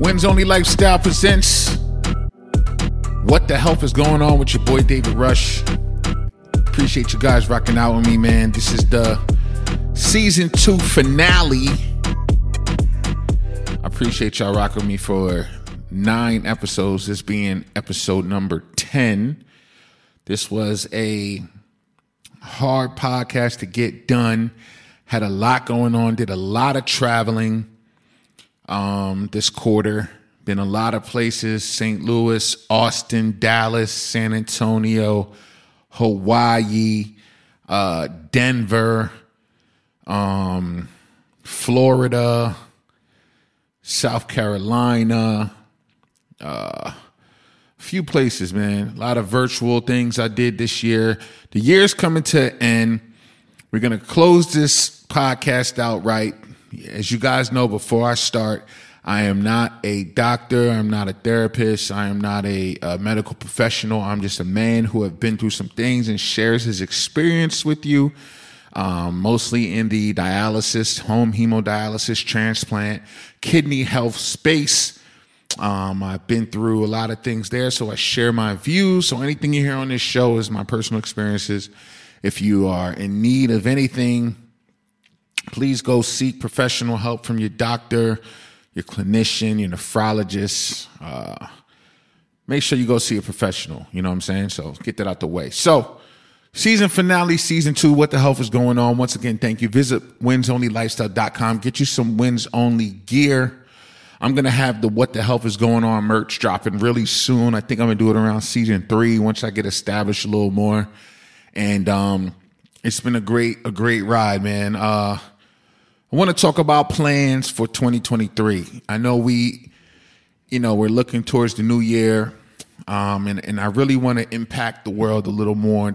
Wins Only Lifestyle presents What the Health is Going On with your boy David Rush. Appreciate you guys rocking out with me, man. This is the season two finale. I appreciate y'all rocking me for nine episodes, this being episode number 10. This was a hard podcast to get done. Had a lot going on, did a lot of traveling um, this quarter. Been a lot of places St. Louis, Austin, Dallas, San Antonio, Hawaii, uh, Denver, um, Florida, South Carolina, uh, a few places, man. A lot of virtual things I did this year. The year's coming to an end. We're going to close this podcast out right. As you guys know, before I start, I am not a doctor. I'm not a therapist. I am not a, a, medical professional. I'm just a man who have been through some things and shares his experience with you, um, mostly in the dialysis, home hemodialysis, transplant, kidney health space. Um, I've been through a lot of things there, so I share my views. So anything you hear on this show is my personal experiences. If you are in need of anything, please go seek professional help from your doctor, your clinician, your nephrologist. Uh, make sure you go see a professional. You know what I'm saying? So get that out the way. So, season finale, season two. What the health is going on? Once again, thank you. Visit winsonlylifestyle.com. Get you some wins only gear. I'm gonna have the what the health is going on merch dropping really soon. I think I'm gonna do it around season three once I get established a little more. And um, it's been a great a great ride, man. Uh, I want to talk about plans for 2023. I know we, you know, we're looking towards the new year, um, and and I really want to impact the world a little more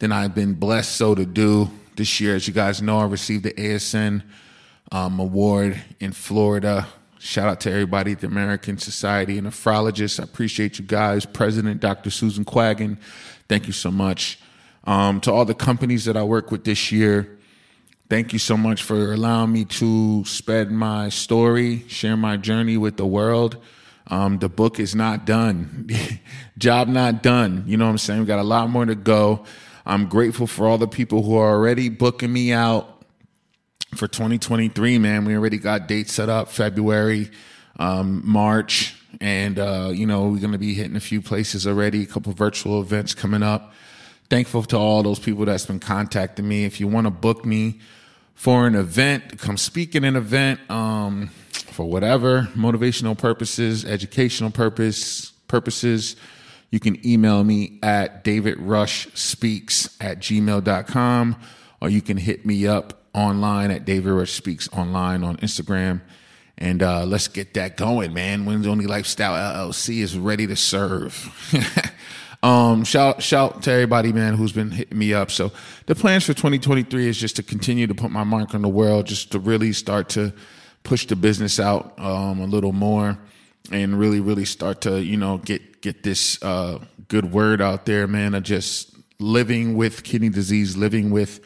than I've been blessed so to do this year. As you guys know, I received the ASN um, award in Florida. Shout out to everybody at the American Society of Nephrologists. I appreciate you guys. President Dr. Susan Quaggin, thank you so much. Um, to all the companies that I work with this year, thank you so much for allowing me to spread my story, share my journey with the world. Um, the book is not done, job not done. You know what I'm saying? We got a lot more to go. I'm grateful for all the people who are already booking me out for 2023. Man, we already got dates set up February, um, March, and uh, you know we're going to be hitting a few places already. A couple virtual events coming up thankful to all those people that's been contacting me. If you want to book me for an event, come speak at an event um, for whatever motivational purposes, educational purpose purposes, you can email me at davidrushspeaks at gmail.com or you can hit me up online at David Rush Speaks online on Instagram. And uh, let's get that going, man. Wins Only Lifestyle LLC is ready to serve. Um, shout shout to everybody, man, who's been hitting me up. So the plans for 2023 is just to continue to put my mark on the world, just to really start to push the business out um, a little more, and really, really start to you know get get this uh, good word out there, man, of just living with kidney disease, living with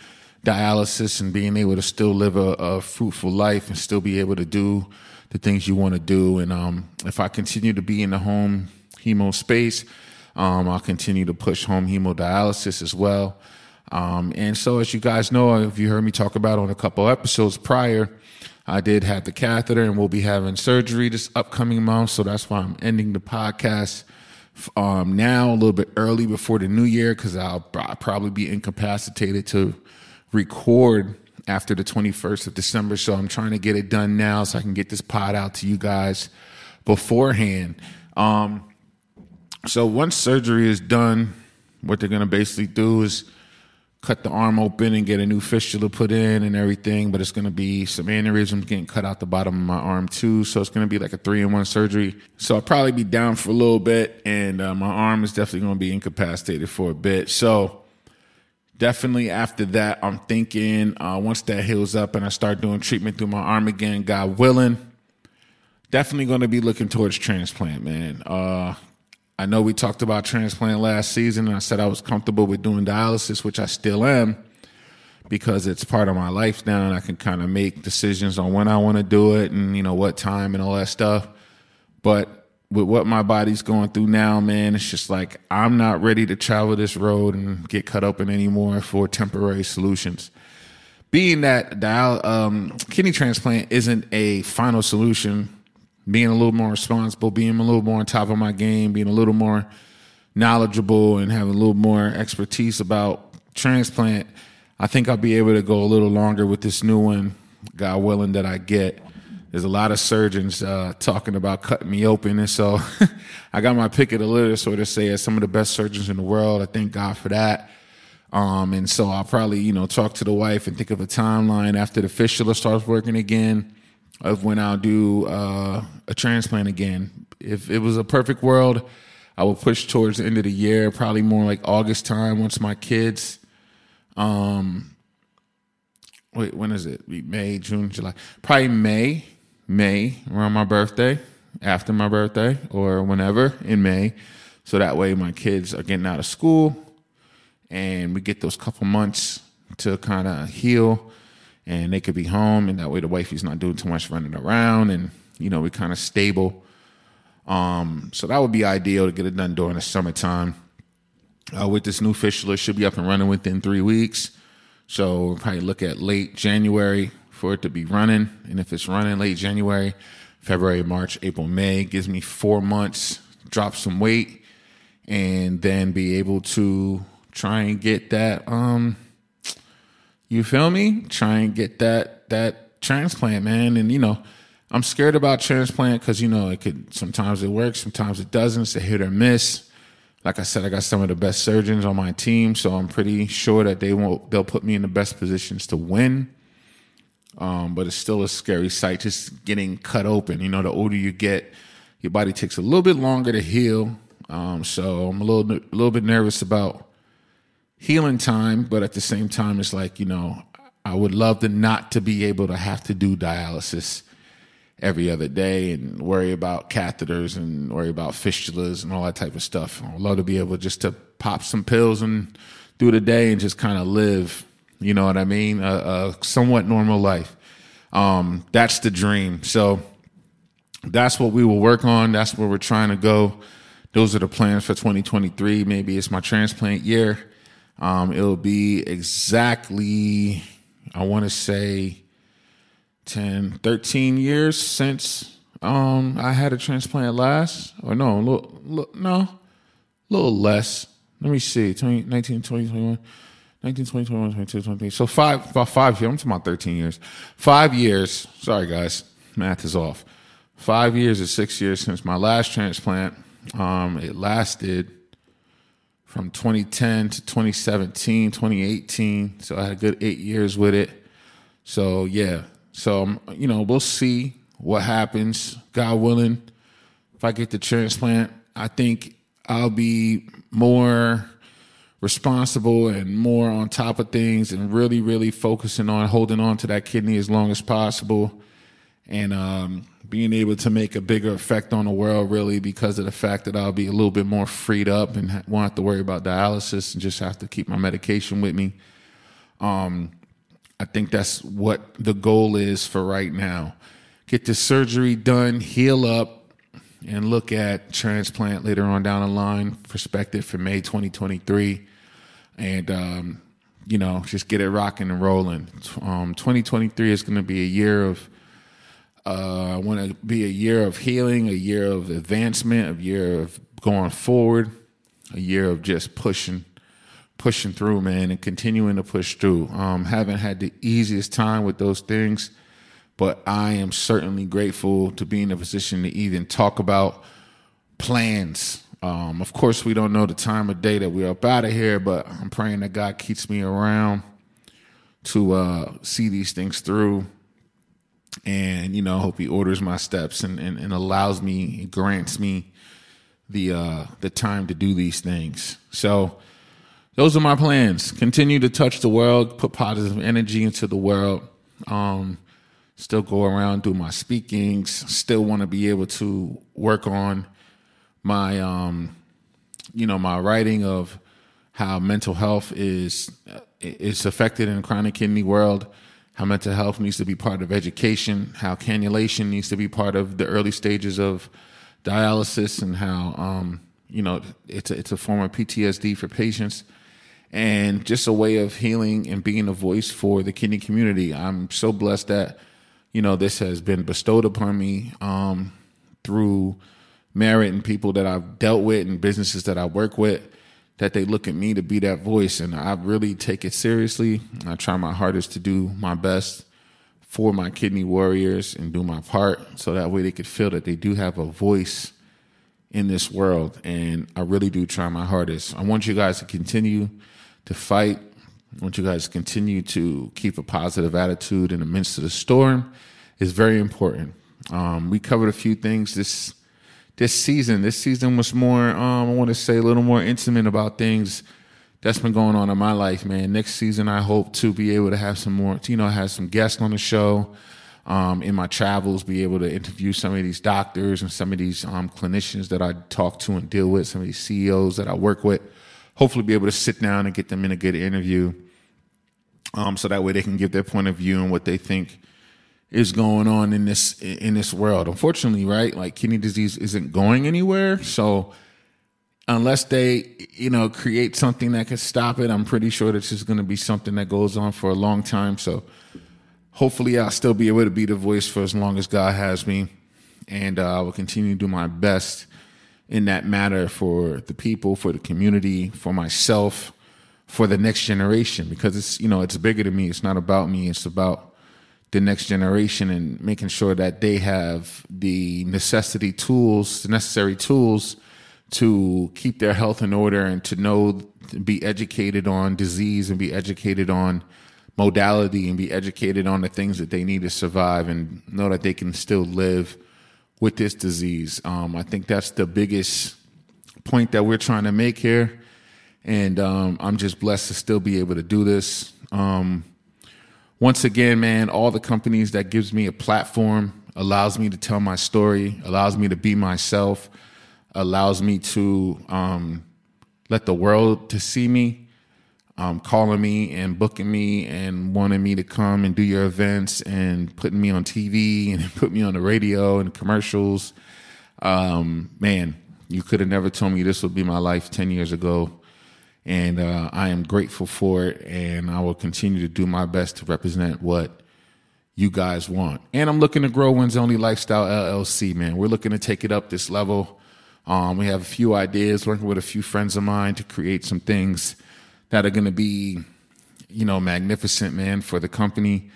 dialysis, and being able to still live a, a fruitful life and still be able to do the things you want to do. And um, if I continue to be in the home hemo space um, I'll continue to push home hemodialysis as well. Um, and so, as you guys know, if you heard me talk about on a couple episodes prior, I did have the catheter and we'll be having surgery this upcoming month. So that's why I'm ending the podcast um, now a little bit early before the new year because I'll, I'll probably be incapacitated to record after the 21st of December. So I'm trying to get it done now so I can get this pod out to you guys beforehand. Um, so once surgery is done, what they're going to basically do is cut the arm open and get a new fistula put in and everything. But it's going to be some aneurysms getting cut out the bottom of my arm too. So it's going to be like a three in one surgery. So I'll probably be down for a little bit, and uh, my arm is definitely going to be incapacitated for a bit. So definitely after that, I'm thinking uh, once that heals up and I start doing treatment through my arm again, God willing. Definitely going to be looking towards transplant, man. Uh, I know we talked about transplant last season, and I said I was comfortable with doing dialysis, which I still am, because it's part of my life now, and I can kind of make decisions on when I want to do it and you know what time and all that stuff. But with what my body's going through now, man, it's just like I'm not ready to travel this road and get cut open anymore for temporary solutions. Being that dial, um, kidney transplant isn't a final solution, being a little more responsible, being a little more on top of my game, being a little more knowledgeable, and having a little more expertise about transplant, I think I'll be able to go a little longer with this new one, God willing, that I get there's a lot of surgeons uh, talking about cutting me open, and so I got my pick of the litter, so to say, as some of the best surgeons in the world. I thank God for that. Um, and so I'll probably, you know, talk to the wife and think of a timeline after the fistula starts working again of when I'll do uh, a transplant again. If it was a perfect world, I would push towards the end of the year, probably more like August time once my kids um wait when is it may june july probably may May around my birthday, after my birthday, or whenever in May. So that way my kids are getting out of school and we get those couple months to kind of heal and they could be home and that way the wifey's not doing too much running around and you know we're kind of stable um, so that would be ideal to get it done during the summertime uh, with this new fistula should be up and running within three weeks so we'll probably look at late january for it to be running. And if it's running late January, February, March, April, May, gives me four months, drop some weight, and then be able to try and get that um you feel me? Try and get that that transplant, man. And you know, I'm scared about transplant because you know it could sometimes it works, sometimes it doesn't. It's a hit or miss. Like I said, I got some of the best surgeons on my team, so I'm pretty sure that they won't they'll put me in the best positions to win. Um, but it's still a scary sight just getting cut open. You know, the older you get, your body takes a little bit longer to heal. Um, so I'm a little a little bit nervous about healing time, but at the same time, it's like you know, I would love to not to be able to have to do dialysis every other day and worry about catheters and worry about fistulas and all that type of stuff. I'd love to be able just to pop some pills and do the day and just kind of live you know what I mean? A, a somewhat normal life. Um, that's the dream. So that's what we will work on. That's where we're trying to go. Those are the plans for 2023. Maybe it's my transplant year. Um, it'll be exactly, I want to say 10, 13 years since um, I had a transplant last. Or no, a little, no, a little less. Let me see, 20, 19, 20, 21. 19, 20, 21, 22, 23. So five, about five years. I'm talking about 13 years. Five years. Sorry, guys. Math is off. Five years or six years since my last transplant. Um, it lasted from 2010 to 2017, 2018. So I had a good eight years with it. So yeah. So, um, you know, we'll see what happens. God willing, if I get the transplant, I think I'll be more responsible and more on top of things and really, really focusing on holding on to that kidney as long as possible and um, being able to make a bigger effect on the world really because of the fact that I'll be a little bit more freed up and won't have to worry about dialysis and just have to keep my medication with me. Um, I think that's what the goal is for right now. Get the surgery done, heal up, and look at transplant later on down the line, perspective for May 2023 and um, you know just get it rocking and rolling. Um, 2023 is going to be a year of. Uh, I want to be a year of healing, a year of advancement, a year of going forward, a year of just pushing, pushing through, man, and continuing to push through. Um, haven't had the easiest time with those things, but I am certainly grateful to be in a position to even talk about plans um, of course, we don't know the time of day that we're up out of here, but I'm praying that God keeps me around to uh, see these things through. And, you know, hope he orders my steps and, and, and allows me, grants me the uh, the time to do these things. So those are my plans. Continue to touch the world, put positive energy into the world. Um, still go around do my speakings. Still want to be able to work on my um you know my writing of how mental health is is affected in chronic kidney world how mental health needs to be part of education how cannulation needs to be part of the early stages of dialysis and how um, you know it's a, it's a form of PTSD for patients and just a way of healing and being a voice for the kidney community. I'm so blessed that you know this has been bestowed upon me um, through merit and people that I've dealt with and businesses that I work with that they look at me to be that voice and I really take it seriously. I try my hardest to do my best for my kidney warriors and do my part so that way they could feel that they do have a voice in this world and I really do try my hardest. I want you guys to continue to fight. I want you guys to continue to keep a positive attitude in the midst of the storm. It's very important. Um, we covered a few things this this season. This season was more, um, I want to say, a little more intimate about things that's been going on in my life, man. Next season, I hope to be able to have some more, you know, have some guests on the show. Um, in my travels, be able to interview some of these doctors and some of these um, clinicians that I talk to and deal with, some of these CEOs that I work with. Hopefully, be able to sit down and get them in a good interview, um, so that way they can give their point of view and what they think is going on in this in this world. Unfortunately, right? Like kidney disease isn't going anywhere. So unless they, you know, create something that can stop it, I'm pretty sure this is going to be something that goes on for a long time. So hopefully I'll still be able to be the voice for as long as God has me. And uh, I will continue to do my best in that matter for the people, for the community, for myself, for the next generation, because it's, you know, it's bigger than me. It's not about me. It's about the next generation and making sure that they have the necessity tools, the necessary tools to keep their health in order and to know, be educated on disease and be educated on modality and be educated on the things that they need to survive and know that they can still live with this disease. Um, I think that's the biggest point that we're trying to make here. And um, I'm just blessed to still be able to do this. Um, once again, man, all the companies that gives me a platform, allows me to tell my story, allows me to be myself, allows me to um, let the world to see me, um, calling me and booking me and wanting me to come and do your events and putting me on TV and put me on the radio and commercials. Um, man, you could have never told me this would be my life 10 years ago and uh, I am grateful for it. And I will continue to do my best to represent what you guys want. And I'm looking to grow Wins Only Lifestyle LLC, man. We're looking to take it up this level. Um, we have a few ideas, working with a few friends of mine to create some things that are going to be, you know, magnificent, man, for the company.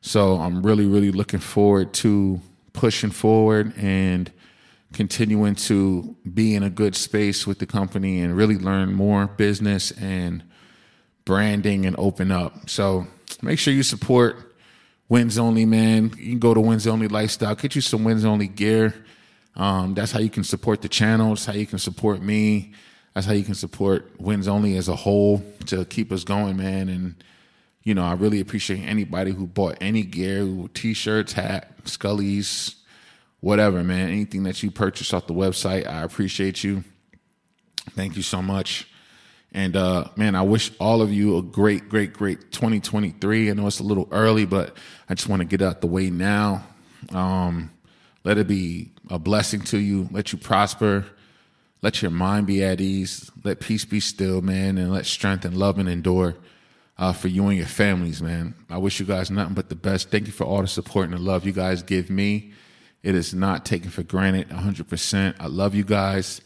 So I'm really, really looking forward to pushing forward and continuing to be in a good space with the company and really learn more business and branding and open up. So make sure you support Wins Only, man. You can go to Wins Only Lifestyle, get you some Wins Only gear. Um, that's how you can support the channel. That's how you can support me. That's how you can support Wins Only as a whole to keep us going, man. And you know, I really appreciate anybody who bought any gear, t-shirts, hat, Scully's, whatever, man. Anything that you purchase off the website, I appreciate you. Thank you so much. And uh, man, I wish all of you a great, great, great 2023. I know it's a little early, but I just want to get out the way now. Um, let it be a blessing to you. Let you prosper. Let your mind be at ease. Let peace be still, man, and let strength and love and endure uh, for you and your families, man. I wish you guys nothing but the best. Thank you for all the support and the love you guys give me. It is not taken for granted 100%. I love you guys.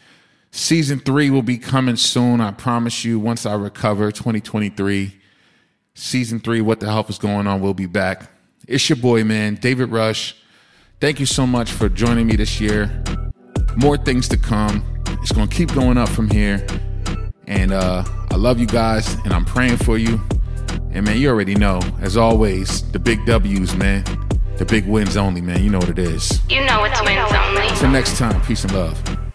Season three will be coming soon. I promise you, once I recover 2023. Season three, What the Health is Going On, we'll be back. It's your boy, man, David Rush. Thank you so much for joining me this year. More things to come. It's going to keep going up from here. And uh, I love you guys, and I'm praying for you. And man, you already know, as always, the big W's, man. The big wins only, man. You know what it is. You know it's wins only. Until next time, peace and love.